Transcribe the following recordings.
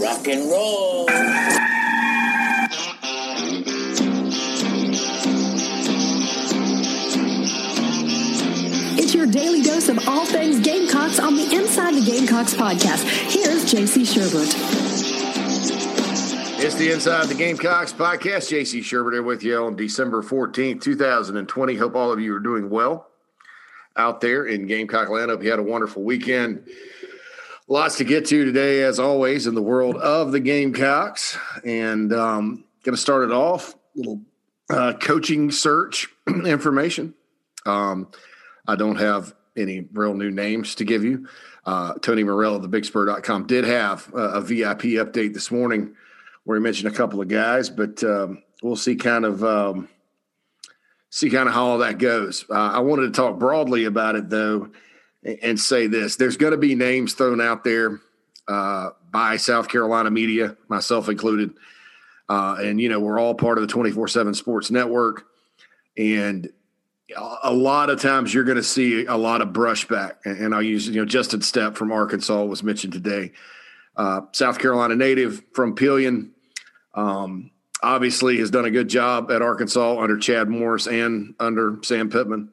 Rock and roll. It's your daily dose of all things Gamecocks on the Inside the Gamecocks podcast. Here's JC Shurburtt. It's the Inside the Gamecocks podcast. JC Shurburtt here with you on December 14th, 2020. Hope all of you are doing well out there in Gamecock land. Hope you had a wonderful weekend. Lots to get to today, as always, in the world of the Gamecocks. And um, going to start it off, little uh, coaching search information. Um, I don't have any real new names to give you. Uh, Tony Morell of thebigspur.com did have a, a VIP update this morning where he mentioned a couple of guys, but um, we'll see kind of um, see kind of how all that goes. Uh, I wanted to talk broadly about it though, and, say this: there's going to be names thrown out there uh, by South Carolina media, myself included, uh, and you know we're all part of the 24/7 Sports Network, and a lot of times you're going to see a lot of brushback. And I'll use you know Justin Stepp from Arkansas was mentioned today. Uh, South Carolina native from Pelion. Um, obviously has done a good job at Arkansas under Chad Morris and under Sam Pittman,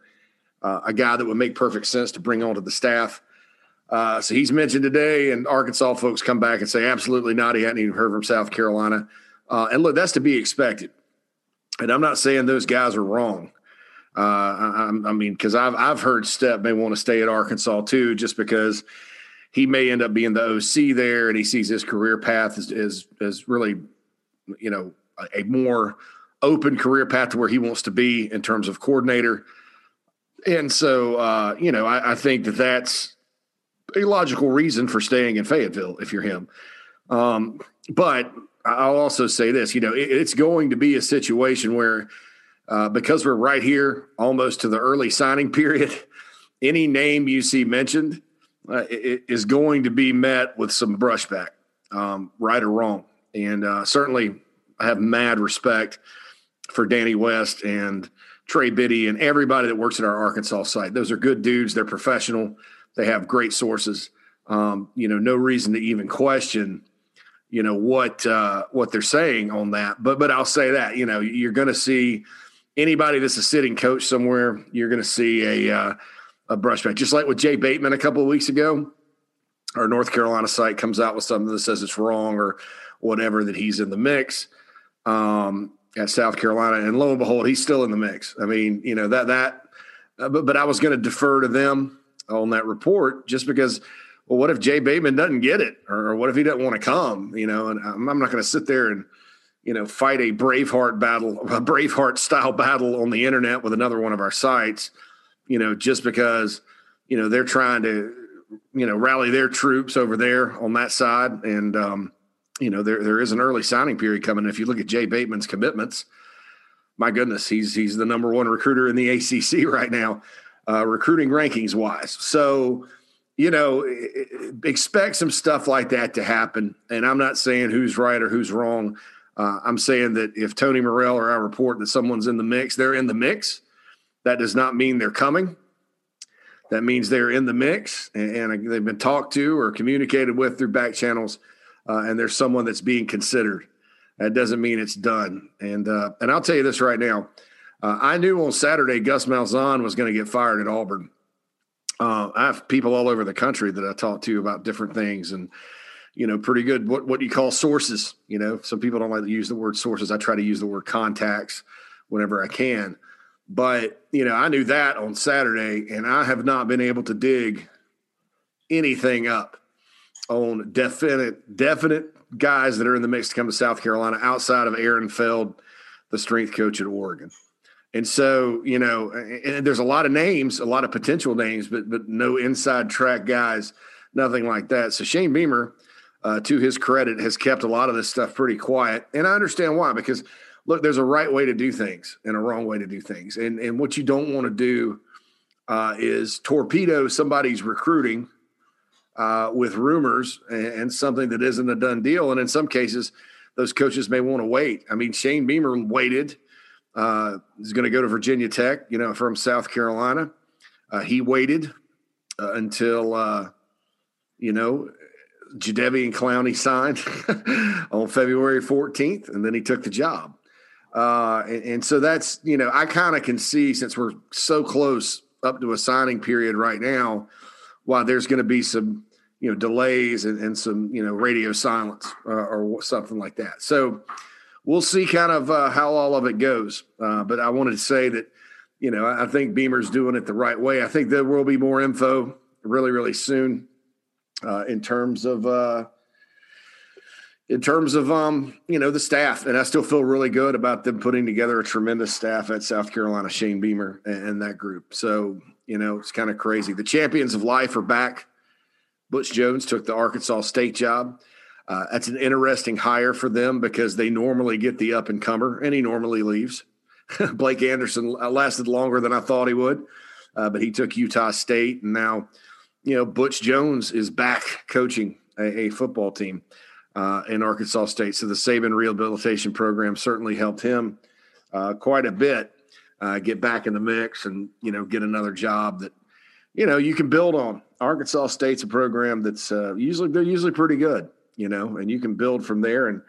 uh, a guy that would make perfect sense to bring onto the staff. Uh, so he's mentioned today, and Arkansas folks come back and say, absolutely not. He hadn't even heard from South Carolina. Uh, and look, that's to be expected. And I'm not saying those guys are wrong. Uh, I, I, mean, because I've I've heard Stepp may want to stay at Arkansas too, just because he may end up being the OC there, and he sees his career path as as, as really, you know, a more open career path to where he wants to be in terms of coordinator. And so, uh, you know, I, I, think that that's a logical reason for staying in Fayetteville if you're him. Um, but I'll also say this, you know, it, it's going to be a situation where uh, because we're right here almost to the early signing period, any name you see mentioned uh, is going to be met with some brushback, um, right or wrong. And uh, certainly I have mad respect for Danny West and Trey Biddy and everybody that works at our Arkansas site. Those are good dudes. They're professional. They have great sources. Um, you know, no reason to even question, you know, what uh, what they're saying on that. But but I'll say that you know you're going to see anybody that's a sitting coach somewhere. You're going to see a uh, a brushback, just like with Jay Bateman a couple of weeks ago. Our North Carolina site comes out with something that says it's wrong or whatever that he's in the mix um, at South Carolina, and lo and behold, he's still in the mix. I mean, you know that that, uh, but but I was going to defer to them on that report just because. Well, what if Jay Bateman doesn't get it, or, what if he doesn't want to come? You know, and I'm, I'm not going to sit there and you know fight a Braveheart battle, a Braveheart style battle on the internet with another one of our sites. You know, just because you know they're trying to you know rally their troops over there on that side, and um, you know, there there is an early signing period coming. If you look at Jay Bateman's commitments, my goodness, he's he's the number one recruiter in the ACC right now, uh, recruiting rankings wise. So, you know, expect some stuff like that to happen. And I'm not saying who's right or who's wrong. Uh, I'm saying that if Tony Morell or I report that someone's in the mix, they're in the mix. That does not mean they're coming. That means they're in the mix and, and they've been talked to or communicated with through back channels uh, and there's someone that's being considered. That doesn't mean it's done. And uh, and I'll tell you this right now. Uh, I knew on Saturday Gus Malzahn was going to get fired at Auburn. Uh, I have people all over the country that I talk to about different things, and you know, pretty good what what you call sources. You know, some people don't like to use the word sources. I try to use the word contacts whenever I can. But you know, I knew that on Saturday, and I have not been able to dig anything up on definite definite guys that are in the mix to come to South Carolina outside of Aaron Feld, the strength coach at Oregon. And so, you know, and there's a lot of names, a lot of potential names, but but no inside track guys, nothing like that. So Shane Beamer, uh, to his credit, has kept a lot of this stuff pretty quiet, and I understand why. Because look, there's a right way to do things and a wrong way to do things, and and what you don't want to do uh, is torpedo somebody's recruiting uh, with rumors and, and, something that isn't a done deal. And in some cases, those coaches may want to wait. I mean, Shane Beamer waited. Uh, he's going to go to Virginia Tech, you know, from South Carolina. Uh, he waited uh, until, uh, you know, Jadeveon Clowney signed on February 14th, and then he took the job. Uh, and, and, so that's, you know, I kind of can see since we're so close up to a signing period right now, why there's going to be some, you know, delays and, and some, you know, radio silence uh, or something like that. So we'll see kind of uh, how all of it goes. Uh, but I wanted to say that, you know, I think Beamer's doing it the right way. I think there will be more info really, really soon uh, in terms of uh, in terms of um, you know the staff, and I still feel really good about them putting together a tremendous staff at South Carolina. Shane Beamer and, and that group. So you know it's kind of crazy. The champions of life are back. Butch Jones took the Arkansas State job. Uh, that's an interesting hire for them because they normally get the up and comer, and he normally leaves. Blake Anderson lasted longer than I thought he would, uh, but he took Utah State, and now you know, Butch Jones is back coaching a, a football team uh, in Arkansas State. So the Saban rehabilitation program certainly helped him uh, quite a bit uh, get back in the mix and, you know, get another job that, you know, you can build on. Arkansas State's a program that's uh, usually, they're usually pretty good, you know, and you can build from there and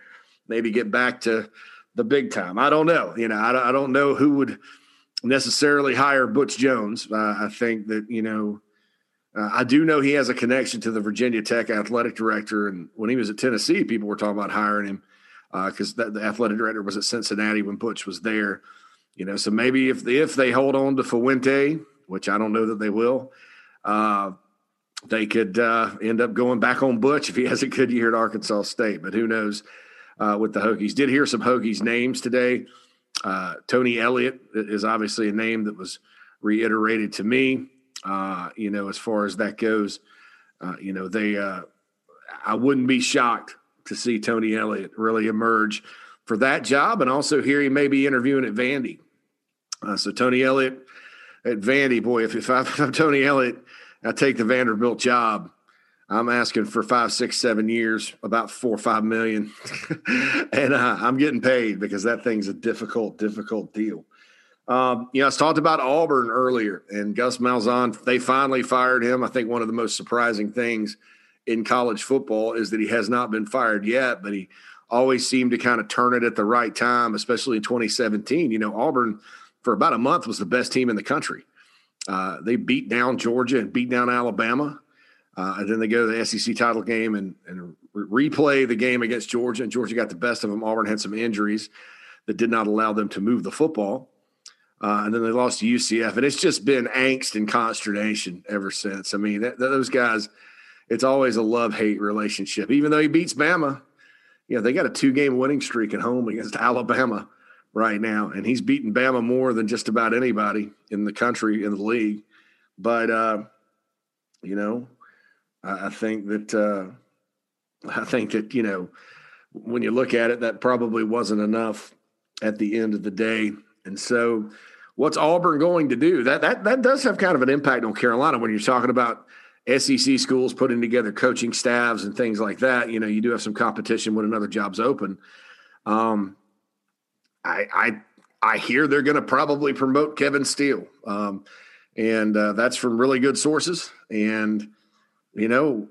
maybe get back to the big time. I don't know. You know, I, I don't know who would necessarily hire Butch Jones. Uh, I think that, you know, uh, I do know he has a connection to the Virginia Tech athletic director, and when he was at Tennessee, people were talking about hiring him because uh, the athletic director was at Cincinnati when Butch was there. You know, so maybe if if they hold on to Fuente, which I don't know that they will, uh, they could uh, end up going back on Butch if he has a good year at Arkansas State. But who knows uh, with the Hokies? Did hear some Hokies names today. Uh, Tony Elliott is obviously a name that was reiterated to me. Uh, you know, as far as that goes, uh, you know, they, I wouldn't be shocked to see Tony Elliott really emerge for that job. And also here he may be interviewing at Vandy. So Tony Elliott at Vandy, boy, if, if, I'm Tony Elliott, I take the Vanderbilt job. I'm asking for five, six, seven years, about four or five million, and uh, I'm getting paid because that thing's a difficult, difficult deal. Um, you know, I talked about Auburn earlier and Gus Malzahn. They finally fired him. I think one of the most surprising things in college football is that he has not been fired yet, but he always seemed to kind of turn it at the right time, especially in 2017. You know, Auburn for about a month was the best team in the country. Uh, they beat down Georgia and beat down Alabama. Uh, and then they go to the SEC title game and, and re- replay the game against Georgia. And Georgia got the best of them. Auburn had some injuries that did not allow them to move the football. Uh, and then they lost to UCF, and it's just been angst and consternation ever since. I mean, those guys, it's always a love hate relationship. Even though he beats Bama, you know, they got a two game winning streak at home against Alabama right now, and he's beaten Bama more than just about anybody in the country in the league. But uh, you know, I, I think that uh, I think that you know when you look at it, that probably wasn't enough at the end of the day, and so what's Auburn going to do? That that that does have kind of an impact on Carolina when you're talking about SEC schools putting together coaching staffs and things like that. You know, you do have some competition when another job's open. Um, I I I hear they're going to probably promote Kevin Steele, um, and uh, that's from really good sources. And you know,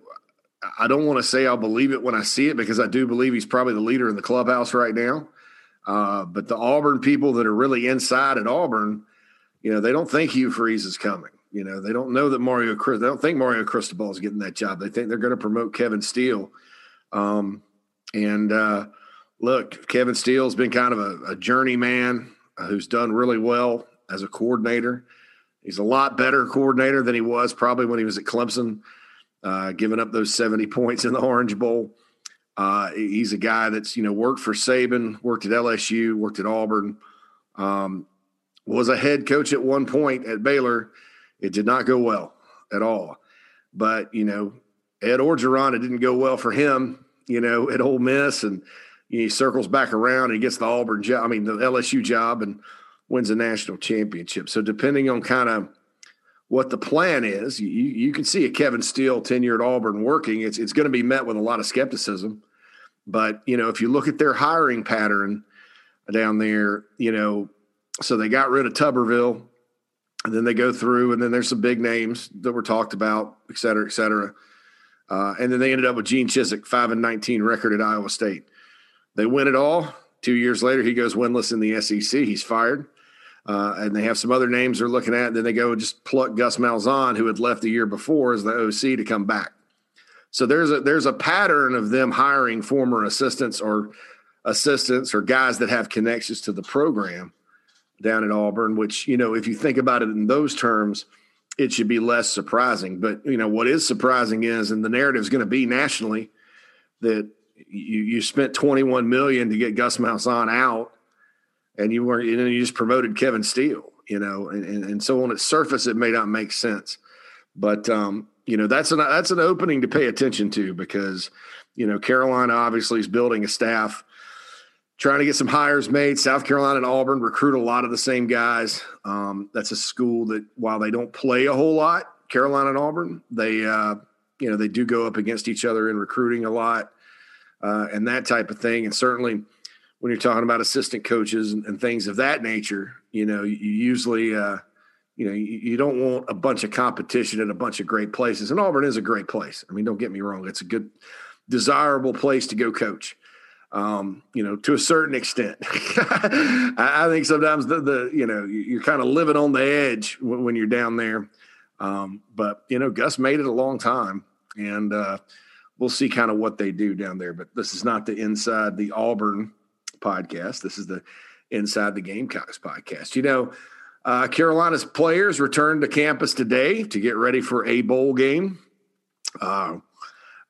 I don't want to say I'll believe it when I see it because I do believe he's probably the leader in the clubhouse right now. Uh, but the Auburn people that are really inside at Auburn, you know, they don't think Hugh Freeze is coming. You know, they don't know that Mario. They don't think Mario Cristobal is getting that job. They think they're going to promote Kevin Steele. Um, and uh, look, Kevin Steele's been kind of a, a journeyman uh, who's done really well as a coordinator. He's a lot better coordinator than he was probably when he was at Clemson, uh, giving up those 70 points in the Orange Bowl. Uh, he's a guy that's you know worked for Saban, worked at LSU, worked at Auburn, um, was a head coach at one point at Baylor. It did not go well at all. But you know, Ed Orgeron, it didn't go well for him. You know, at Ole Miss, and he circles back around and gets the Auburn job. I mean, the LSU job, and wins a national championship. So depending on kind of what the plan is, you, you can see a Kevin Steele tenure at Auburn working. It's it's going to be met with a lot of skepticism. But, you know, if you look at their hiring pattern down there, you know, so they got rid of Tuberville and then they go through and then there's some big names that were talked about, et cetera, et cetera. Uh, and then they ended up with Gene Chizik, five and nineteen record at Iowa State. They win it all. Two years later, he goes winless in the SEC. He's fired. Uh, and they have some other names they're looking at. And then they go just pluck Gus Malzahn, who had left the year before as the OC, to come back. So there's a there's a pattern of them hiring former assistants or assistants or guys that have connections to the program down at Auburn. Which you know, if you think about it in those terms, it should be less surprising. But you know, what is surprising is, and the narrative is going to be nationally that you you spent 21 million to get Gus Malzahn out and you weren't, and then you just promoted Kevin Steele, you know, and, and, and so on its surface, it may not make sense, but, um, you know, that's an, that's an opening to pay attention to because, you know, Carolina obviously is building a staff, trying to get some hires made. South Carolina and Auburn recruit a lot of the same guys. Um, that's a school that while they don't play a whole lot, Carolina and Auburn, they, uh, you know, they do go up against each other in recruiting a lot uh, and that type of thing. And certainly, when you're talking about assistant coaches and, and things of that nature, you know, you, you usually, uh, you know, you, you, don't want a bunch of competition at a bunch of great places. And Auburn is a great place. I mean, don't get me wrong; it's a good, desirable place to go coach. Um, you know, to a certain extent, I, I, think sometimes the, the you know you're kind of living on the edge when, when you're down there. Um, but you know, Gus made it a long time, and uh, we'll see kind of what they do down there. But this is not the inside the Auburn podcast. This is the Inside the Gamecocks podcast. You know, uh, Carolina's players returned to campus today to get ready for a bowl game. Uh,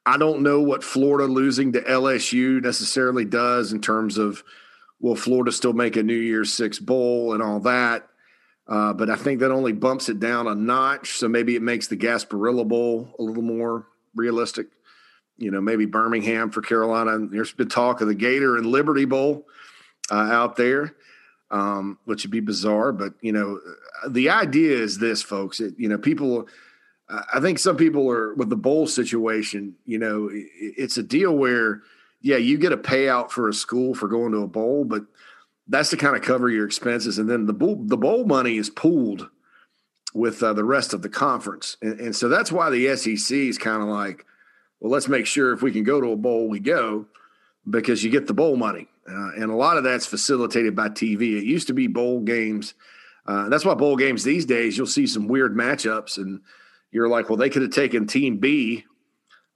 I don't know what Florida losing to LSU necessarily does in terms of will Florida still make a New Year's Six bowl and all that. Uh, but I think that only bumps it down a notch. So maybe it makes the Gasparilla Bowl a little more realistic you know, maybe Birmingham for Carolina. There's been talk of the Gator and Liberty Bowl uh, out there, um, which would be bizarre. But you know, the idea is this, folks. It, you know, people. I think some people are with the bowl situation. You know, it's a deal where, yeah, you get a payout for a school for going to a bowl, but that's to kind of cover your expenses, and then the bowl the bowl money is pooled with uh, the rest of the conference, and, and so that's why the SEC is kind of like well, let's make sure if we can go to a bowl, we go because you get the bowl money. Uh, and a lot of that's facilitated by TV. It used to be bowl games. Uh, that's why bowl games these days, you'll see some weird matchups. And you're like, well, they could have taken Team B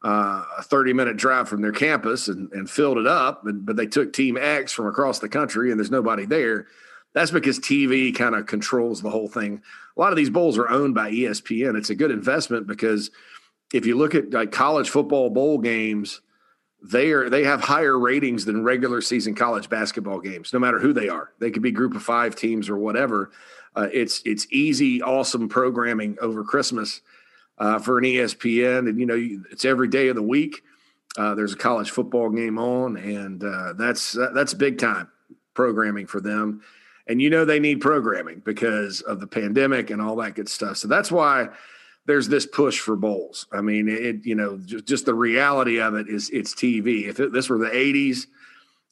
uh, a 30 minute drive from their campus and, and filled it up, but, but they took Team X from across the country and there's nobody there. That's because TV kind of controls the whole thing. A lot of these bowls are owned by ESPN. It's a good investment because – if you look at like college football bowl games, they are they have higher ratings than regular season college basketball games, no matter who they are. They could be group of five teams or whatever. Uh, it's it's easy, awesome programming over Christmas uh, for an ESPN, and you know it's every day of the week. Uh, there's a college football game on, and uh, that's that's big time programming for them. And you know they need programming because of the pandemic and all that good stuff. So that's why there's this push for bowls. I mean, it you know just, just the reality of it is it's TV. If it, this were the '80s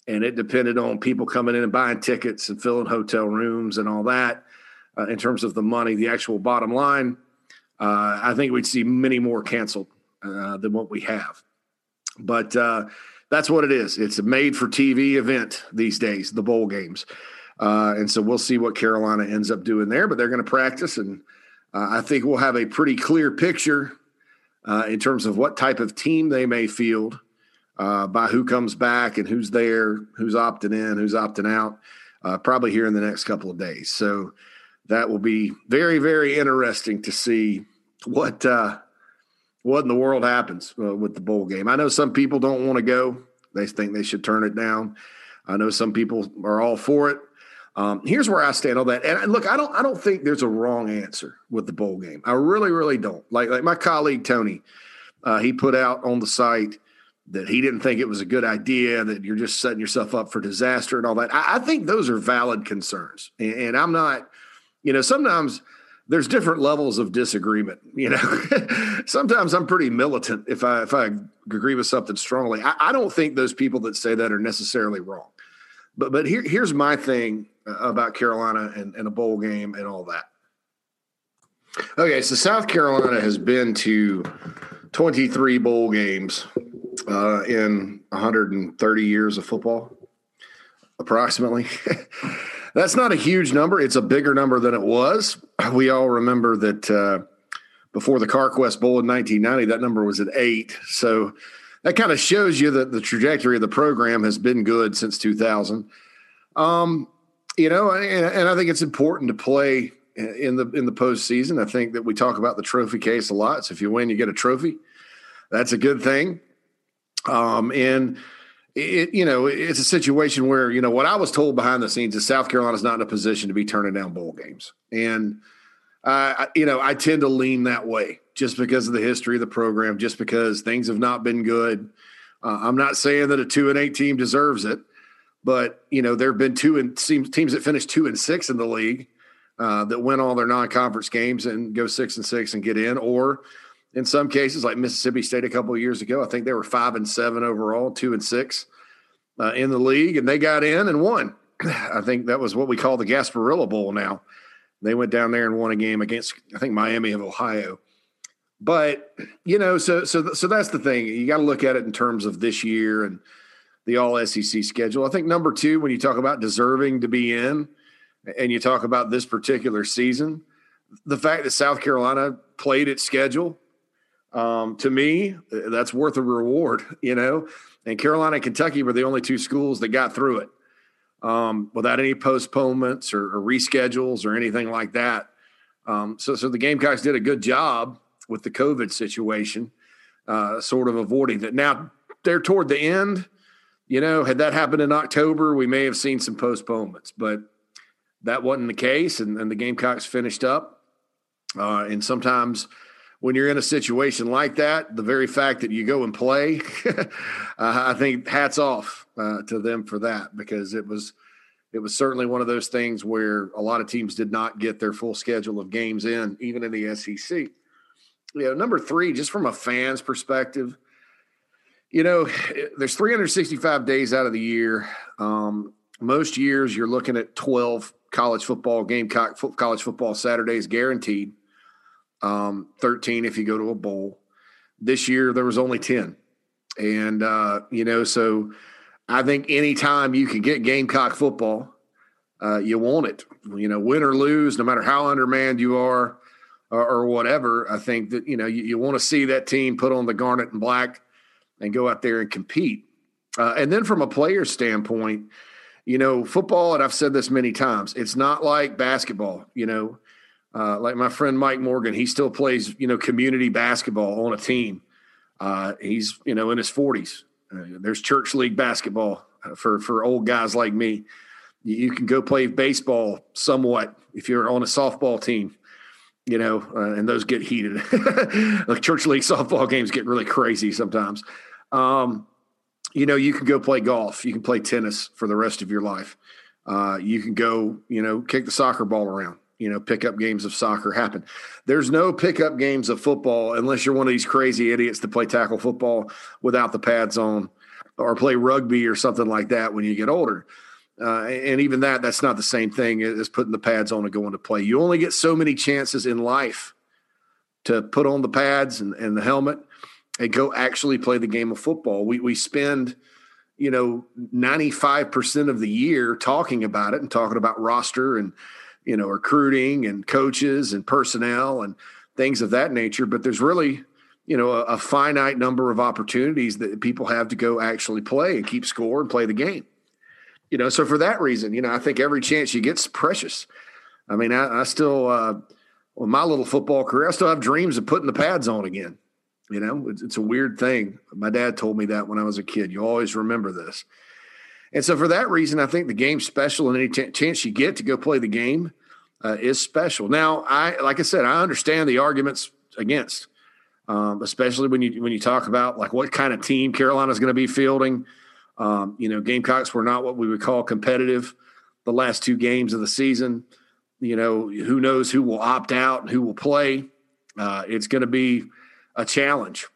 and it depended on people coming in and buying tickets and filling hotel rooms and all that, uh, in terms of the money, the actual bottom line, uh, I think we'd see many more canceled uh, than what we have. But uh, that's what it is. It's a made-for-TV event these days, the bowl games, uh, and so we'll see what Carolina ends up doing there. But they're going to practice and uh, I think we'll have a pretty clear picture uh, in terms of what type of team they may field uh, by who comes back and who's there, who's opting in, who's opting out, uh, probably here in the next couple of days. So that will be very, very interesting to see what uh, what in the world happens uh, with the bowl game. I know some people don't want to go; they think they should turn it down. I know some people are all for it. Um, here's where I stand on that. And look, I don't, I don't think there's a wrong answer with the bowl game. I really, really don't. Like, like my colleague Tony, uh, he put out on the site that he didn't think it was a good idea. That you're just setting yourself up for disaster and all that. I, I think those are valid concerns, and, and I'm not. You know, sometimes there's different levels of disagreement. You know, sometimes I'm pretty militant if I if I agree with something strongly. I, I, don't think those people that say that are necessarily wrong. But but here here's my thing about Carolina and, and a bowl game and all that. Okay, so South Carolina has been to 23 bowl games uh, in 130 years of football, approximately. That's not a huge number. It's a bigger number than it was. We all remember that uh, before the CarQuest Bowl in 1990, that number was at eight. So that kind of shows you that the trajectory of the program has been good since 2000. Um, you know, and, and I think it's important to play in the in the postseason. I think that we talk about the trophy case a lot. So if you win, you get a trophy. That's a good thing. Um, and it, you know, it's a situation where you know what I was told behind the scenes is South Carolina's not in a position to be turning down bowl games, and you know, I tend to lean that way just because of the history of the program, just because things have not been good. Uh, I'm not saying that a two and eight team deserves it, but you know, there have been two and teams that finished two and six in the league uh, that win all their non-conference games and go six and six and get in, or in some cases, like Mississippi State a couple of years ago, I think they were five and seven overall, two and six uh, in the league, and they got in and won. I think that was what we call the Gasparilla Bowl now. They went down there and won a game against, I think, Miami of Ohio. But you know, so so so that's the thing. You got to look at it in terms of this year and the All SEC schedule. I think number two, when you talk about deserving to be in, and you talk about this particular season, the fact that South Carolina played its schedule, um, to me, that's worth a reward. You know, and Carolina and Kentucky were the only two schools that got through it um, without any postponements or, or, reschedules or anything like that. Um, so, so the Gamecocks did a good job with the COVID situation, uh, sort of avoiding that. Now they're toward the end. You know, had that happened in October, we may have seen some postponements, but that wasn't the case, and, and the Gamecocks finished up. Uh, and sometimes when you're in a situation like that, the very fact that you go and play, uh, I think hats off uh, to them for that because it was it was certainly one of those things where a lot of teams did not get their full schedule of games in, even in the SEC. You know, number three, just from a fan's perspective, you know, there's 365 days out of the year. Um, most years, you're looking at 12 college football Gamecock college football Saturdays guaranteed um, 13 if you go to a bowl. This year there was only 10. And, uh, you know, so I think anytime you can get Gamecock football, uh, you want it. You know, win or lose, no matter how undermanned you are or, or whatever. I think that, you know, you, you want to see that team put on the garnet and black and go out there and compete. Uh, and then from a player standpoint, you know, football, and I've said this many times, it's not like basketball. You know, uh, like my friend Mike Morgan, he still plays, you know, community basketball on a team. Uh, he's, you know, in his 40s. Uh, there's church league basketball uh, for for old guys like me. You, you, can go play baseball somewhat if you're on a softball team, you know, uh, and those get heated. like church league softball games get really crazy sometimes. Um, you know, you can go play golf. You can play tennis for the rest of your life. Uh, you can go, you know, kick the soccer ball around you know pickup games of soccer happen. There's no pickup games of football unless you're one of these crazy idiots that play tackle football without the pads on, or play rugby or something like that when you get older. Uh, and even that, that's not the same thing as putting the pads on and going to play. You only get so many chances in life to put on the pads and, and the helmet and go actually play the game of football. We we spend you know 95% of the year talking about it and talking about roster and you know, recruiting and coaches and personnel and things of that nature. But there's really, you know, a, a, finite number of opportunities that people have to go actually play and keep score and play the game. You know, so for that reason, you know, I think every chance you get's precious. I mean, I, I still, uh, my little football career, I still have dreams of putting the pads on again. You know, it's, it's a weird thing. My dad told me that when I was a kid. You always remember this. And so, for that reason, I think the game's special, and any t- chance you get to go play the game uh, is special. Now, I like I said, I understand the arguments against, um, especially when you when you talk about like what kind of team Carolina's going to be fielding. Um, you know, Gamecocks were not what we would call competitive the last two games of the season. You know, who knows who will opt out and who will play. Uh, it's going to be a challenge,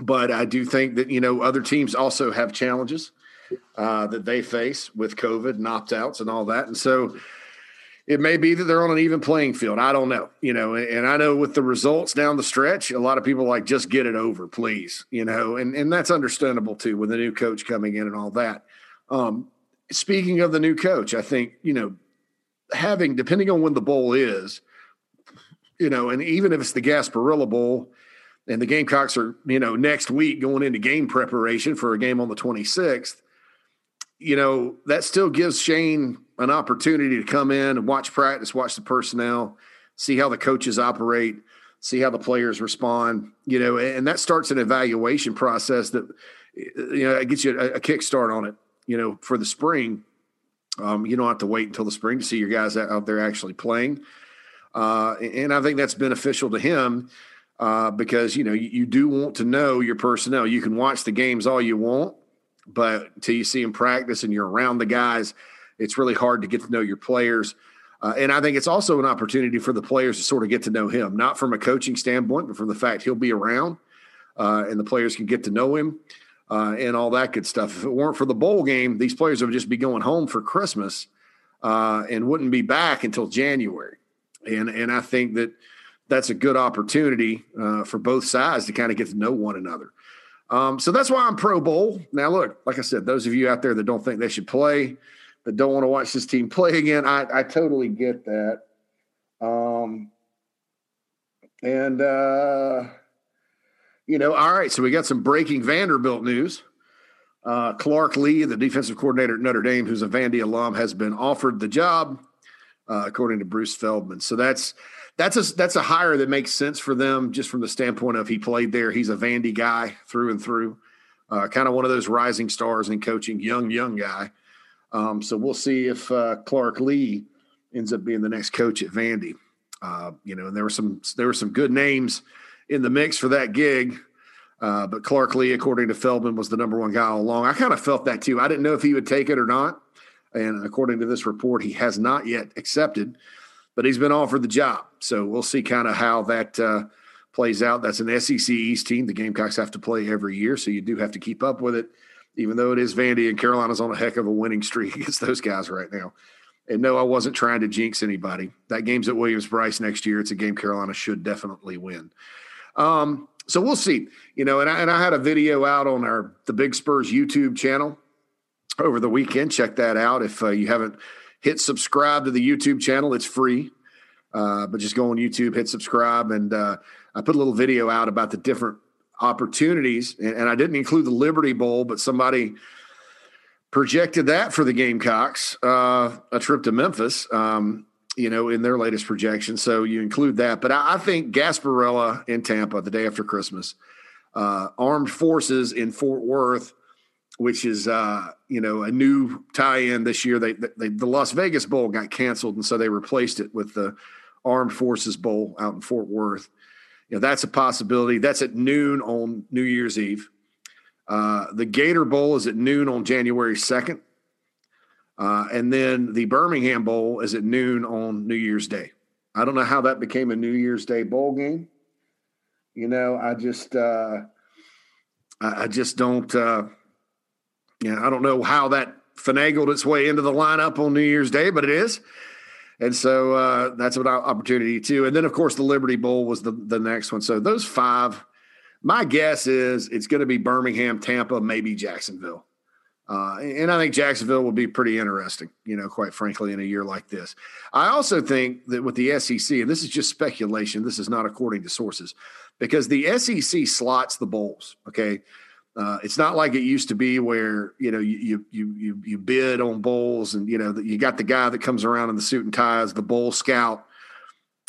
but I do think that you know other teams also have challenges uh, that they face with COVID and opt outs and all that, and so it may be that they're on an even playing field. I don't know, you know, and I know with the results down the stretch, a lot of people like just get it over, please, you know, and and that's understandable too with a new coach coming in and all that. Um, speaking of the new coach, I think you know having depending on when the bowl is, you know, and even if it's the Gasparilla Bowl, and the Gamecocks are you know next week going into game preparation for a game on the twenty sixth, you know that still gives Shane an opportunity to come in and watch practice, watch the personnel, see how the coaches operate, see how the players respond, you know, and that starts an evaluation process that you know gets you a, a kickstart on it you know, for the spring, um, you don't have to wait until the spring to see your guys out there actually playing. Uh, and I think that's beneficial to him uh, because, you know, you, you, do want to know your personnel. You can watch the games all you want, but until you see them practice and you're around the guys, it's really hard to get to know your players. Uh, and I think it's also an opportunity for the players to sort of get to know him, not from a coaching standpoint, but from the fact he'll be around uh, and the players can get to know him uh, and all that good stuff. If it weren't for the bowl game, these players would just be going home for Christmas uh, and wouldn't be back until January. And and I think that that's a good opportunity uh, for both sides to kind of get to know one another. Um, so that's why I'm pro bowl. Now, look, like I said, those of you out there that don't think they should play, that don't want to watch this team play again, I, I totally get that. Um, and uh, you know, all right, so we got some breaking Vanderbilt news. Uh, Clark Lea, the defensive coordinator at Notre Dame, who's a Vandy alum, has been offered the job, uh, according to Bruce Feldman. So that's that's a that's a hire that makes sense for them, just from the standpoint of he played there. He's a Vandy guy through and through, uh, kind of one of those rising stars in coaching, young young guy. Um, so we'll see if uh, Clark Lea ends up being the next coach at Vandy. Uh, you know, and there were some there were some good names in the mix for that gig. Uh, but Clark Lea, according to Feldman, was the number one guy all along. I kind of felt that too. I didn't know if he would take it or not. And according to this report, he has not yet accepted, but he's been offered the job. So we'll see kind of how that uh, plays out. That's an SEC East team. The Gamecocks have to play every year, so you do have to keep up with it, even though it is Vandy and Carolina's on a heck of a winning streak against those guys right now. And no, I wasn't trying to jinx anybody. That game's at Williams-Brice next year. It's a game Carolina should definitely win. Um, so we'll see. You know, and I, and I had a video out on our the Big Spurs YouTube channel over the weekend. Check that out if uh, you haven't hit subscribe to the YouTube channel. It's free, uh, but just go on YouTube, hit subscribe, and uh, I put a little video out about the different opportunities. And, and I didn't include the Liberty Bowl, but somebody projected that for the Gamecocks, uh, a trip to Memphis. Um, you know, in their latest projection. So you include that. But I, I think Gasparilla in Tampa the day after Christmas, uh, Armed Forces in Fort Worth, which is uh, you know a new tie-in this year. They, they the Las Vegas Bowl got canceled, and so they replaced it with the Armed Forces Bowl out in Fort Worth. You know that's a possibility. That's at noon on New Year's Eve. Uh, the Gator Bowl is at noon on January second. Uh, and then the Birmingham Bowl is at noon on New Year's Day. I don't know how that became a New Year's Day bowl game. You know, I just, uh, I, I just don't, know, I don't know how that finagled its way into the lineup on New Year's Day, but it is. And so uh, that's an opportunity too. And then, of course, the Liberty Bowl was the, the next one. So those five, my guess is it's going to be Birmingham, Tampa, maybe Jacksonville. Uh, and I think Jacksonville will be pretty interesting, you know, quite frankly, in a year like this. I also think that with the SEC, and this is just speculation, this is not according to sources, because the SEC slots the bowls. Okay, uh, it's not like it used to be where you know you you you you bid on bowls, and you know you got the guy that comes around in the suit and ties, the bowl scout,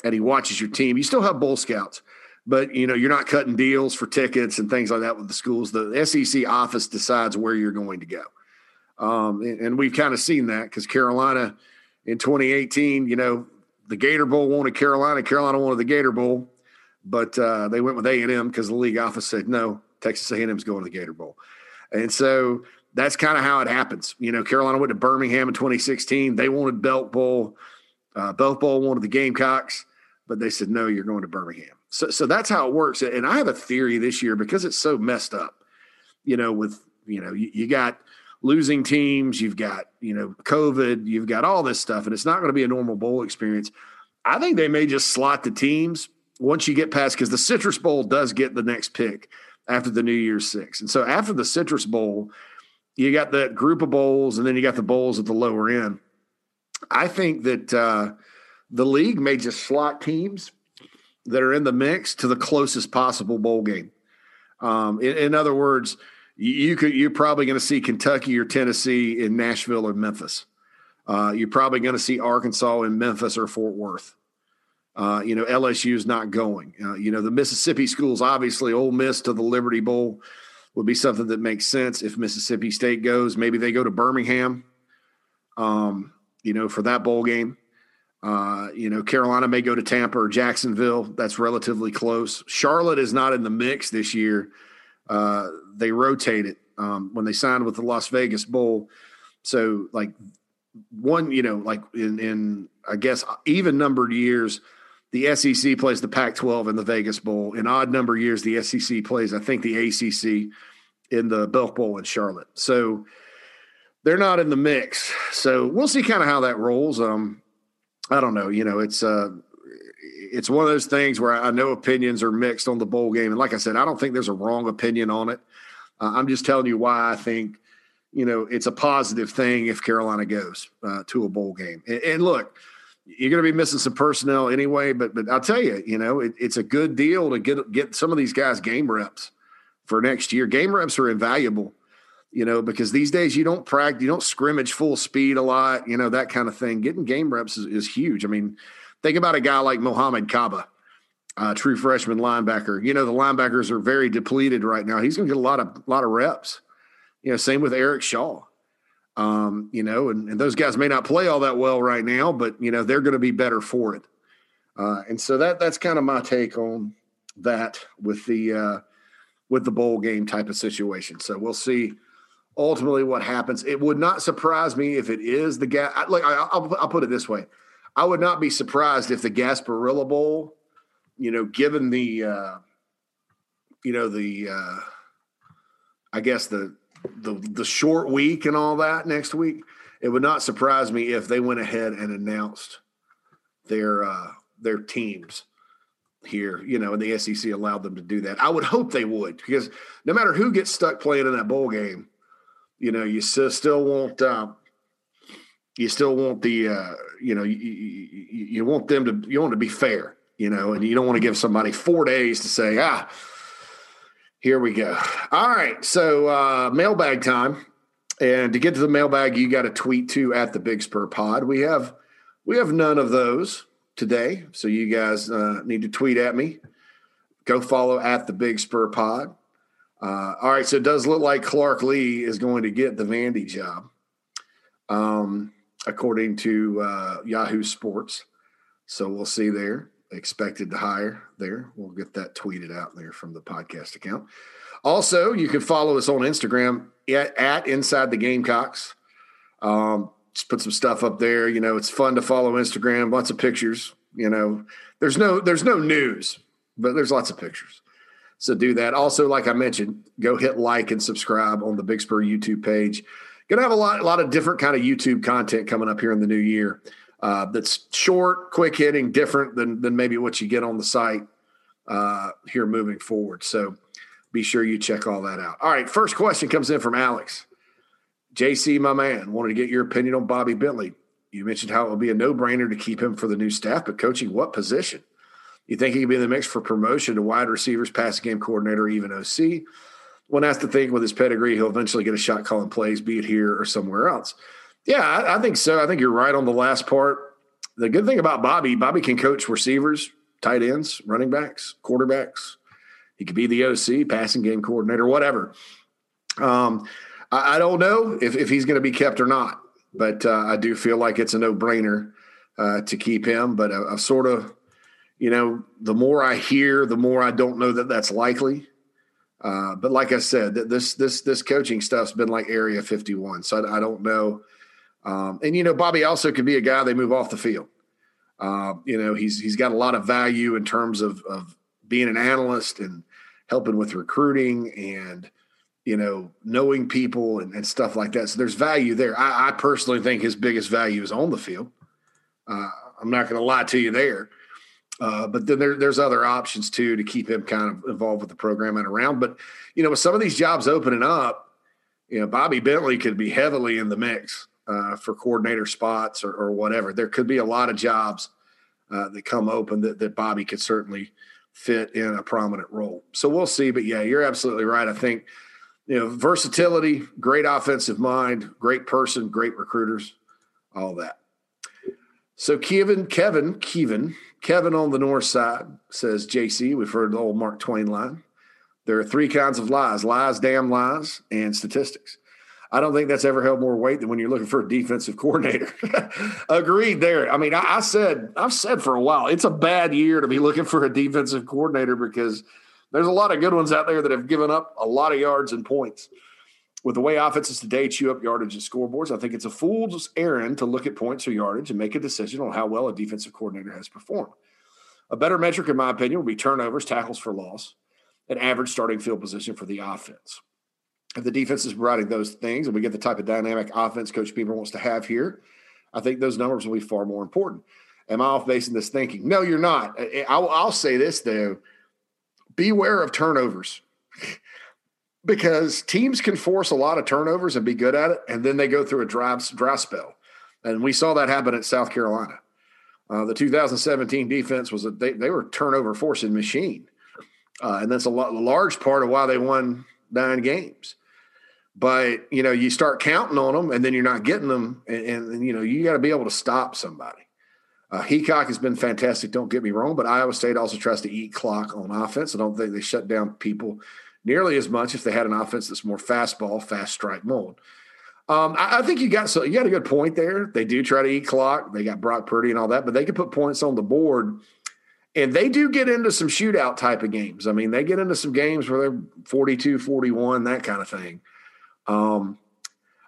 and he watches your team. You still have bowl scouts, but you know you're not cutting deals for tickets and things like that with the schools. The SEC office decides where you're going to go, um, and, and, we've kind of seen that because Carolina in 2018, you know, the Gator Bowl wanted Carolina, Carolina wanted the Gator Bowl, but uh, they went with A and M because the league office said no. Texas A&M is going to the Gator Bowl, and so that's kind of how it happens. You know, Carolina went to Birmingham in 2016. They wanted Belk Bowl. Uh, Belk Bowl wanted the Gamecocks, but they said no. You're going to Birmingham. So, so that's how it works. And I have a theory this year because it's so messed up. You know, with you know, you, you got losing teams, you've got, you know, COVID, you've got all this stuff, and it's not going to be a normal bowl experience. I think they may just slot the teams once you get past because the Citrus Bowl does get the next pick after the New Year's Six. And so after the Citrus Bowl, you got that group of bowls, and then you got the bowls at the lower end. I think that uh, the league may just slot teams that are in the mix to the closest possible bowl game. Um, in, in, other words, you could you're probably going to see Kentucky or Tennessee in Nashville or Memphis. Uh, you're probably going to see Arkansas in Memphis or Fort Worth. Uh, you know, LSU is not going. Uh, you know, the Mississippi schools, obviously, Ole Miss to the Liberty Bowl would be something that makes sense if Mississippi State goes. Maybe they go to Birmingham, um, you know, for that bowl game. Uh, you know, Carolina may go to Tampa or Jacksonville. That's relatively close. Charlotte is not in the mix this year. Uh, they rotate it um, when they signed with the Las Vegas Bowl. So, like one, you know, like in, in I guess even numbered years, the SEC plays the Pac-12 in the Vegas Bowl. In odd number years, the SEC plays, I think, the ACC in the Belk Bowl in Charlotte. So they're not in the mix. So we'll see kind of how that rolls. Um, I don't know. You know, it's uh, it's one of those things where I know opinions are mixed on the bowl game, and like I said, I don't think there's a wrong opinion on it. Uh, I'm just telling you why I think you know it's a positive thing if Carolina goes uh, to a bowl game. And, and look, you're going to be missing some personnel anyway, but but I'll tell you, you know, it, it's a good deal to get get some of these guys game reps for next year. Game reps are invaluable you know, because these days you don't practice, you don't scrimmage full speed a lot, you know, that kind of thing. Getting game reps is, is huge. I mean, think about a guy like Mohamed Kaba, uh, true freshman linebacker. You know, the linebackers are very depleted right now. He's going to get a lot of lot of reps. You know, same with Eric Shaw. Um, you know, and, and those guys may not play all that well right now, but you know they're going to be better for it. Uh, and so that that's kind of my take on that with the uh, with the bowl game type of situation. So we'll see ultimately what happens. It would not surprise me if it is the gas. Like I'll, I'll put it this way: I would not be surprised if the Gasparilla Bowl, you know, given the, uh, you know, the, uh, I guess the the the short week and all that next week, it would not surprise me if they went ahead and announced their uh, their teams here, you know, and the SEC allowed them to do that. I would hope they would because no matter who gets stuck playing in that bowl game, you know, you still want um, you still want the uh, you know you, you, you want them to you want to be fair, you know, and you don't want to give somebody four days to say ah. Here we go. All right, so uh, mailbag time, and to get to the mailbag, you got to tweet to at the Big Spur Pod. We have we have none of those today, so you guys uh, need to tweet at me. Go follow at the Big Spur Pod. Uh, all right, so it does look like Clark Lea is going to get the Vandy job, um, according to uh, Yahoo Sports. So we'll see there. Expected to hire there. We'll get that tweeted out there from the podcast account. Also, you can follow us on Instagram at, at Inside the Gamecocks. Um, just put some stuff up there. You know, it's fun to follow Instagram. Lots of pictures. You know, there's no there's no news, but there's lots of pictures. So do that. Also, like I mentioned, go hit like and subscribe on the Big Spur YouTube page. Gonna have a lot, a lot of different kind of YouTube content coming up here in the new year. Uh, that's short, quick hitting, different than than maybe what you get on the site uh, here moving forward. So be sure you check all that out. All right, first question comes in from Alex. JC, my man, wanted to get your opinion on Bobby Bentley. You mentioned how it would be a no brainer to keep him for the new staff, but coaching what position? You think he could be in the mix for promotion to wide receivers, passing game coordinator, even OC? One has to think with his pedigree, he'll eventually get a shot calling plays, be it here or somewhere else. Yeah, I, I think so. I think you're right on the last part. The good thing about Bobby, Bobby can coach receivers, tight ends, running backs, quarterbacks. He could be the OC, passing game coordinator, whatever. Um, I, I, don't know if, if he's going to be kept or not, but uh, I do feel like it's a no brainer uh, to keep him. But I, I've sort of you know, the more I hear, the more I don't know that that's likely. Uh, but like I said, this this this coaching stuff's been like Area 51, so I, I don't know. Um, and you know, Bobby also could be a guy they move off the field. Uh, you know, he's he's got a lot of value in terms of of being an analyst and helping with recruiting and you know, knowing people and, and stuff like that. So there's value there. I, I, personally think his biggest value is on the field. Uh, I'm not going to lie to you there. Uh, but then there, there's other options too to keep him kind of involved with the program and around. But you know, with some of these jobs opening up, you know, Bobby Bentley could be heavily in the mix uh, for coordinator spots or, or, whatever. There could be a lot of jobs uh, that come open that, that Bobby could certainly fit in a prominent role. So we'll see. But yeah, you're absolutely right. I think you know versatility, great offensive mind, great person, great recruiters, all that. So Kevin, Kevin, Kevin, Kevin on the north side says, JC, we've heard the old Mark Twain line. There are three kinds of lies lies, damn lies, and statistics. I don't think that's ever held more weight than when you're looking for a defensive coordinator. Agreed there. I mean, I, I, said, I've said for a while, it's a bad year to be looking for a defensive coordinator because there's a lot of good ones out there that have given up a lot of yards and points. With the way offenses today chew up yardage and scoreboards, I think it's a fool's errand to look at points or yardage and make a decision on how well a defensive coordinator has performed. A better metric, in my opinion, would be turnovers, tackles for loss, and average starting field position for the offense. If the defense is providing those things and we get the type of dynamic offense Coach Beamer wants to have here, I think those numbers will be far more important. Am I off base in this thinking? No, you're not. I'll, I'll say this, though beware of turnovers because teams can force a lot of turnovers and be good at it, and then they go through a dry, dry spell. And we saw that happen at South Carolina. Uh, the 2017 defense was a, they, they were turnover forcing machine. Uh, and that's a, lot, a large part of why they won nine games. But you know, you start counting on them, and then you're not getting them, and, and, you know, you got to be able to stop somebody. Uh, Heacock has been fantastic. Don't get me wrong, but Iowa State also tries to eat clock on offense. I don't think they shut down people nearly as much if they had an offense that's more fastball, fast strike mold. Um, I, I, think you got so you got a good point there. They do try to eat clock. They got Brock Purdy and all that, but they can put points on the board. And they do get into some shootout type of games. I mean, they get into some games where they're 42, 41, that kind of thing. Um,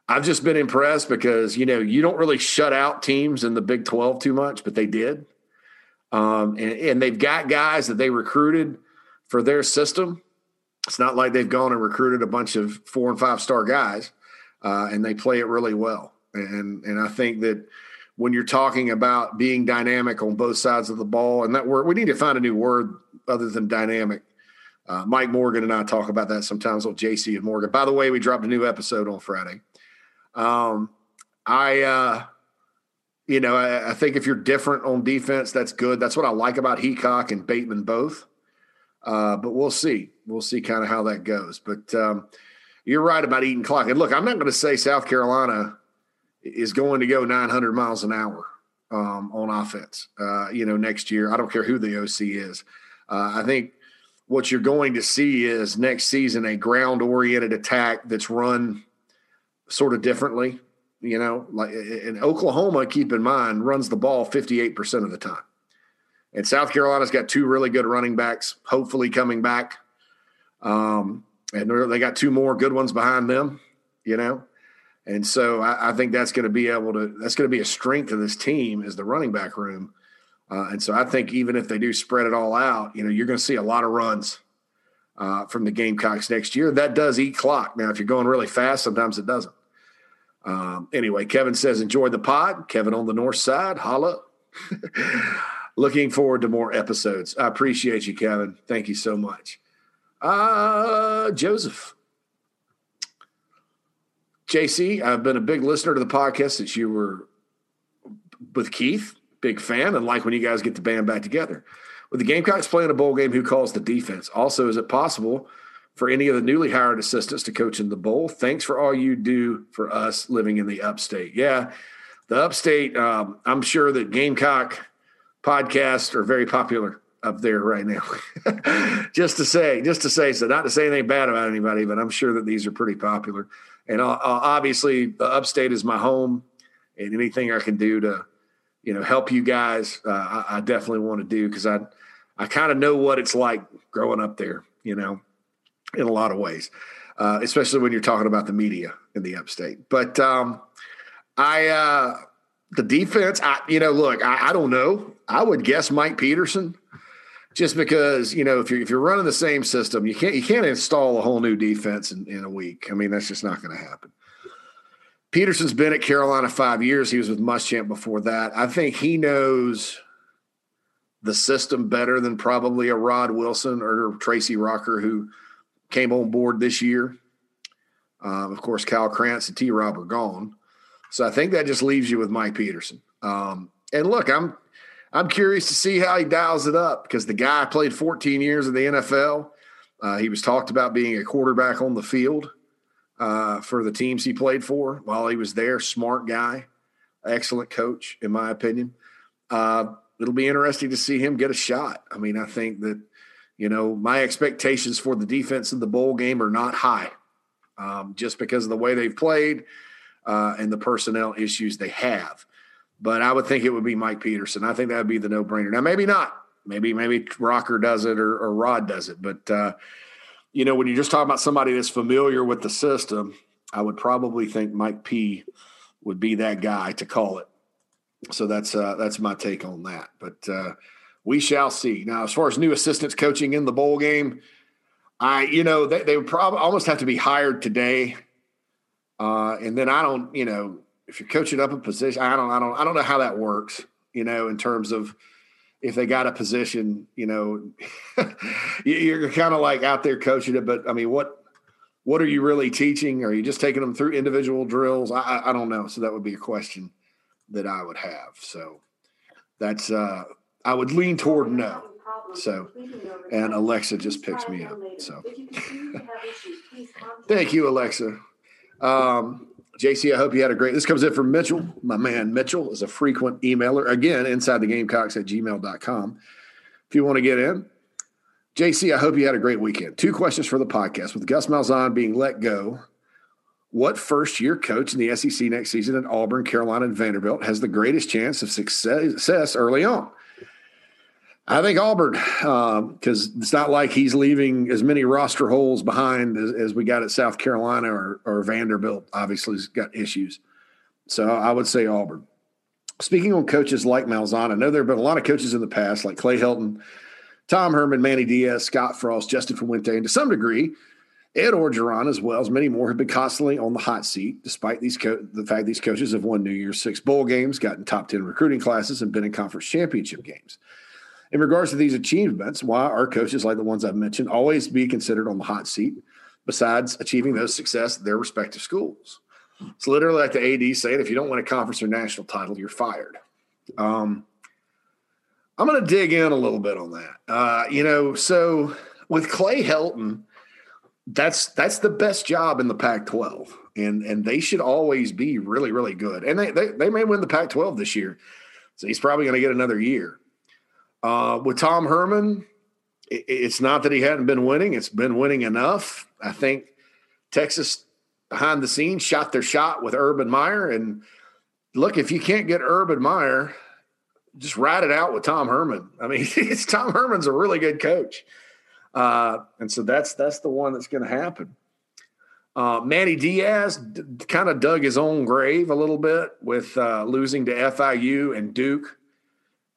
I've just been impressed because, you know, you don't really shut out teams in the Big 12 too much, but they did. Um, and, and they've got guys that they recruited for their system. It's not like they've gone and recruited a bunch of four and five star guys, uh, and they play it really well. And and I think that when you're talking about being dynamic on both sides of the ball, and that word we need to find a new word other than dynamic. Uh, Mike Morgan and I talk about that sometimes with JC and Morgan. By the way, we dropped a new episode on Friday. Um, I, uh, you know, I, I, think if you're different on defense, that's good. That's what I like about Heacock and Bateman both. Uh, but we'll see. We'll see kind of how that goes. But um, you're right about eating clock. And look, I'm not going to say South Carolina is going to go 900 miles an hour um, on offense. Uh, you know, next year, I don't care who the OC is. Uh, I think what you're going to see is next season a ground oriented attack that's run sort of differently. You know, like in Oklahoma, keep in mind, runs the ball 58% of the time. And South Carolina's got two really good running backs, hopefully coming back. Um, and they got two more good ones behind them, you know. And so I, I think that's going to be able to that's going to be a strength of this team is the running back room. Uh, and so I think even if they do spread it all out, you know, you're going to see a lot of runs uh, from the Gamecocks next year. That does eat clock. Now, if you're going really fast, sometimes it doesn't. Um, anyway, Kevin says, enjoy the pod. Kevin on the north side, holla. Looking forward to more episodes. I appreciate you, Kevin. Thank you so much. Uh, Joseph. JC, I've been a big listener to the podcast since you were with Keith. Big fan and like when you guys get the band back together. With the Gamecocks playing a bowl game, who calls the defense? Also, is it possible for any of the newly hired assistants to coach in the bowl. Thanks for all you do for us living in the upstate. Yeah, the upstate, um, I'm sure that Gamecock podcasts are very popular up there right now. just to say, just to say, so not to say anything bad about anybody, but I'm sure that these are pretty popular. And uh, obviously, the upstate is my home, and anything I can do to, you know, help you guys, uh, I, I definitely want to do because I, I kind of know what it's like growing up there. You know, in a lot of ways, uh, especially when you're talking about the media in the upstate. But um, I, uh, the defense, I, you know, look, I, I, don't know. I would guess Mike Peterson just because you know if you're if you're running the same system, you can't you can't install a whole new defense in, in a week. I mean, that's just not going to happen. Peterson's been at Carolina five years. He was with Muschamp before that. I think he knows the system better than probably a Rod Wilson or Tracy Rocker who came on board this year. Um, of course, Kyle Krantz and T. Rob are gone, so I think that just leaves you with Mike Peterson. Um, and look, I'm I'm curious to see how he dials it up because the guy played 14 years in the NFL. Uh, he was talked about being a quarterback on the field uh, for the teams he played for while he was there. Smart guy, excellent coach, in my opinion. Uh, it'll be interesting to see him get a shot. I mean, I think that, you know, my expectations for the defense in the bowl game are not high um, just because of the way they've played uh, and the personnel issues they have. But I would think it would be Mike Peterson. I think that would be the no brainer. Now, maybe not. Maybe maybe Rocker does it or, or Rod does it. But uh, you know, when you're just talking about somebody that's familiar with the system, I would probably think Mike P would be that guy to call it. So that's uh, that's my take on that. But uh, we shall see. Now, as far as new assistants coaching in the bowl game, I you know they, they would probably almost have to be hired today. Uh, and then I don't, you know, if you're coaching up a position, I don't, I don't, I don't know how that works. You know, in terms of if they got a position, you know, you're kind of like out there coaching it. But I mean, what what are you really teaching? Are you just taking them through individual drills? I, I don't know. So that would be a question that I would have. So that's uh, I would lean toward no. So, and Alexa just picks me up. So, thank you, Alexa. Um, JC, I hope you had a great. This comes in from Mitchell. My man Mitchell is a frequent emailer. Again, inside the Gamecocks at gmail.com. If you want to get in, JC, I hope you had a great weekend. Two questions for the podcast. With Gus Malzahn being let go, what first year coach in the SEC next season at Auburn, Carolina, and Vanderbilt has the greatest chance of success early on? I think Auburn, because um, it's not like he's leaving as many roster holes behind as, as we got at South Carolina or, or Vanderbilt. Obviously, has got issues. So I would say Auburn. Speaking on coaches like Malzahn, I know there have been a lot of coaches in the past, like Clay Helton, Tom Herman, Manny Diaz, Scott Frost, Justin Fuente, and to some degree, Ed Orgeron, as well as many more, have been constantly on the hot seat, despite these co- the fact these coaches have won New Year's Six bowl games, gotten top 10 recruiting classes, and been in conference championship games. In regards to these achievements, why are coaches like the ones I've mentioned always be considered on the hot seat besides achieving those success at their respective schools? It's literally like the AD saying, if you don't win a conference or national title, you're fired. Um, I'm going to dig in a little bit on that. Uh, you know, so with Clay Helton, that's that's the best job in the Pac-12, and and they should always be really really good. And they they, they may win the Pac-12 this year, so he's probably going to get another year. Uh, with Tom Herman, it, it's not that he hadn't been winning; it's been winning enough. I think Texas behind the scenes shot their shot with Urban Meyer, and look, if you can't get Urban Meyer, just ride it out with Tom Herman. I mean, it's Tom Herman's a really good coach, uh, and so that's that's the one that's going to happen. Uh, Manny Diaz d- kind of dug his own grave a little bit with uh, losing to FIU and Duke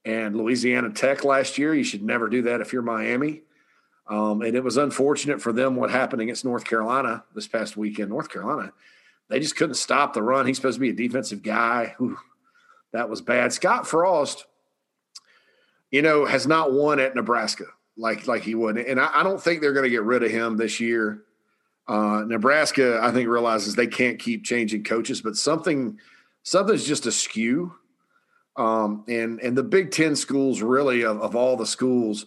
and Louisiana Tech last year. You should never do that if you're Miami. Um, and it was unfortunate for them what happened against North Carolina this past weekend. North Carolina, they just couldn't stop the run. He's supposed to be a defensive guy. Whew, that was bad. Scott Frost, you know, has not won at Nebraska like like he would, and I, I don't think they're going to get rid of him this year. Uh, Nebraska, I think, realizes they can't keep changing coaches, but something something's just askew um, and and the Big Ten schools really of, of all the schools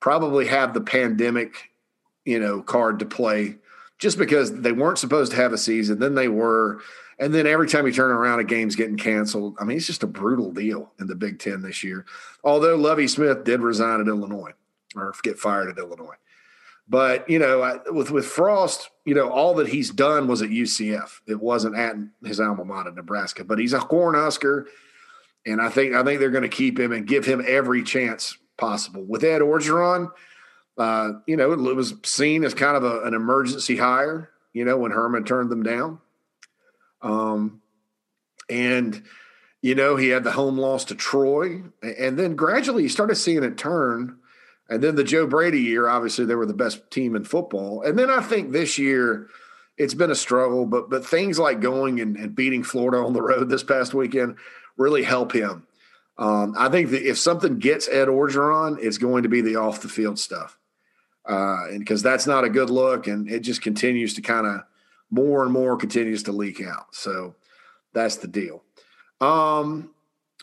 probably have the pandemic, you know, card to play just because they weren't supposed to have a season, then they were, and then every time you turn around, a game's getting canceled. I mean, it's just a brutal deal in the Big Ten this year. Although Lovie Smith did resign at Illinois or get fired at Illinois, but you know, with with Frost, you know, all that he's done was at UCF. It wasn't at his alma mater, Nebraska. But he's a Cornhusker and I think I think they're going to keep him and give him every chance possible. With Ed Orgeron, uh, you know, it was seen as kind of a, an emergency hire. You know, when Herman turned them down, um, and you know he had the home loss to Troy, and then gradually you started seeing it turn And then the Joe Brady year, obviously they were the best team in football. And then I think this year it's been a struggle, but but things like going and, and beating Florida on the road this past weekend really help him. Um, I think that if something gets Ed Orgeron, it's going to be the off the field stuff, uh, and because that's not a good look, and it just continues to kind of more and more continues to leak out. So that's the deal. Um,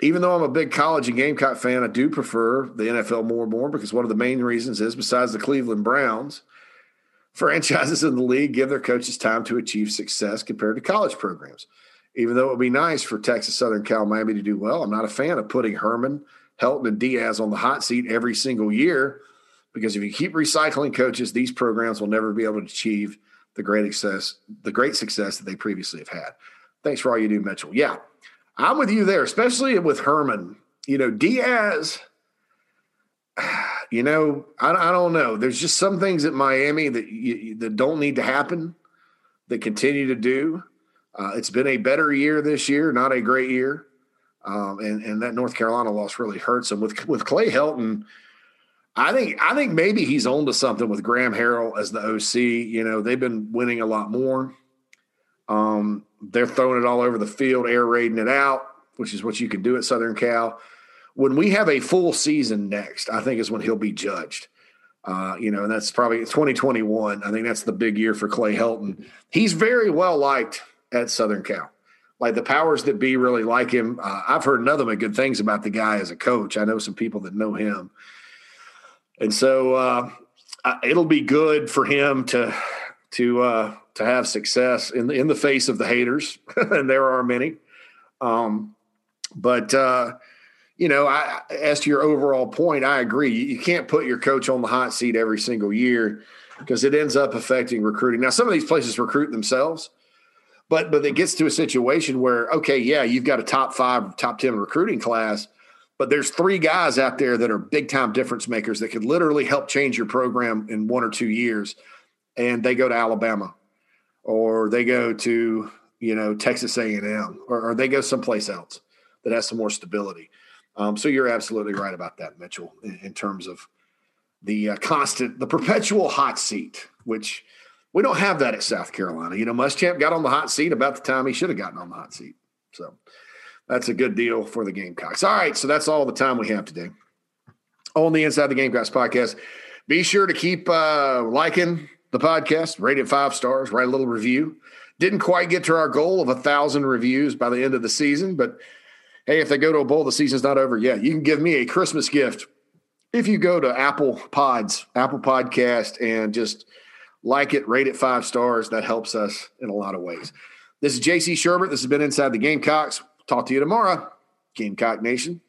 even though I'm a big college and Gamecock fan, I do prefer the NFL more and more because one of the main reasons is, besides the Cleveland Browns, franchises in the league give their coaches time to achieve success compared to college programs. Even though it would be nice for Texas, Southern Cal, Miami to do well, I'm not a fan of putting Herman, Helton, and Diaz on the hot seat every single year because if you keep recycling coaches, these programs will never be able to achieve the great success, the great success that they previously have had. Thanks for all you do, Mitchell. Yeah, I'm with you there, especially with Herman. You know, Diaz. You know, I, I don't know. There's just some things at Miami that you, that don't need to happen that continue to do. Uh, it's been a better year this year, not a great year, um, and and that North Carolina loss really hurts him. With with Clay Helton, I think I think maybe he's on to something with Graham Harrell as the OC. You know, they've been winning a lot more. Um, they're throwing it all over the field, air raiding it out, which is what you can do at Southern Cal. When we have a full season next, I think is when he'll be judged. Uh, you know, and that's probably 2021. I think that's the big year for Clay Helton. He's very well liked at Southern Cal. Like the powers that be really like him. Uh, I've heard nothing but good things about the guy as a coach. I know some people that know him. And so uh, it'll be good for him to to uh, to have success in the in the face of the haters, and there are many. Um, but uh, you know, I, as to your overall point, I agree. You can't put your coach on the hot seat every single year because it ends up affecting recruiting. Now, some of these places recruit themselves, but but it gets to a situation where okay, yeah, you've got a top five, top ten recruiting class, but there's three guys out there that are big time difference makers that could literally help change your program in one or two years, and they go to Alabama or they go to you know Texas A&M or, or they go someplace else that has some more stability. Um, so you're absolutely right about that, Mitchell, in, in terms of the uh, constant, the perpetual hot seat, which we don't have that at South Carolina. You know, Muschamp got on the hot seat about the time he should have gotten on the hot seat. So that's a good deal for the Gamecocks. All right, so that's all the time we have today on the Inside the Gamecocks podcast. Be sure to keep uh, liking, the podcast, rate it five stars, write a little review. Didn't quite get to our goal of a thousand reviews by the end of the season, but hey, if they go to a bowl, the season's not over yet. You can give me a Christmas gift if you go to Apple Pods, Apple Podcast, and just like it, rate it five stars. That helps us in a lot of ways. This is JC Shurburtt. This has been Inside the Gamecocks. Talk to you tomorrow, Gamecock Nation.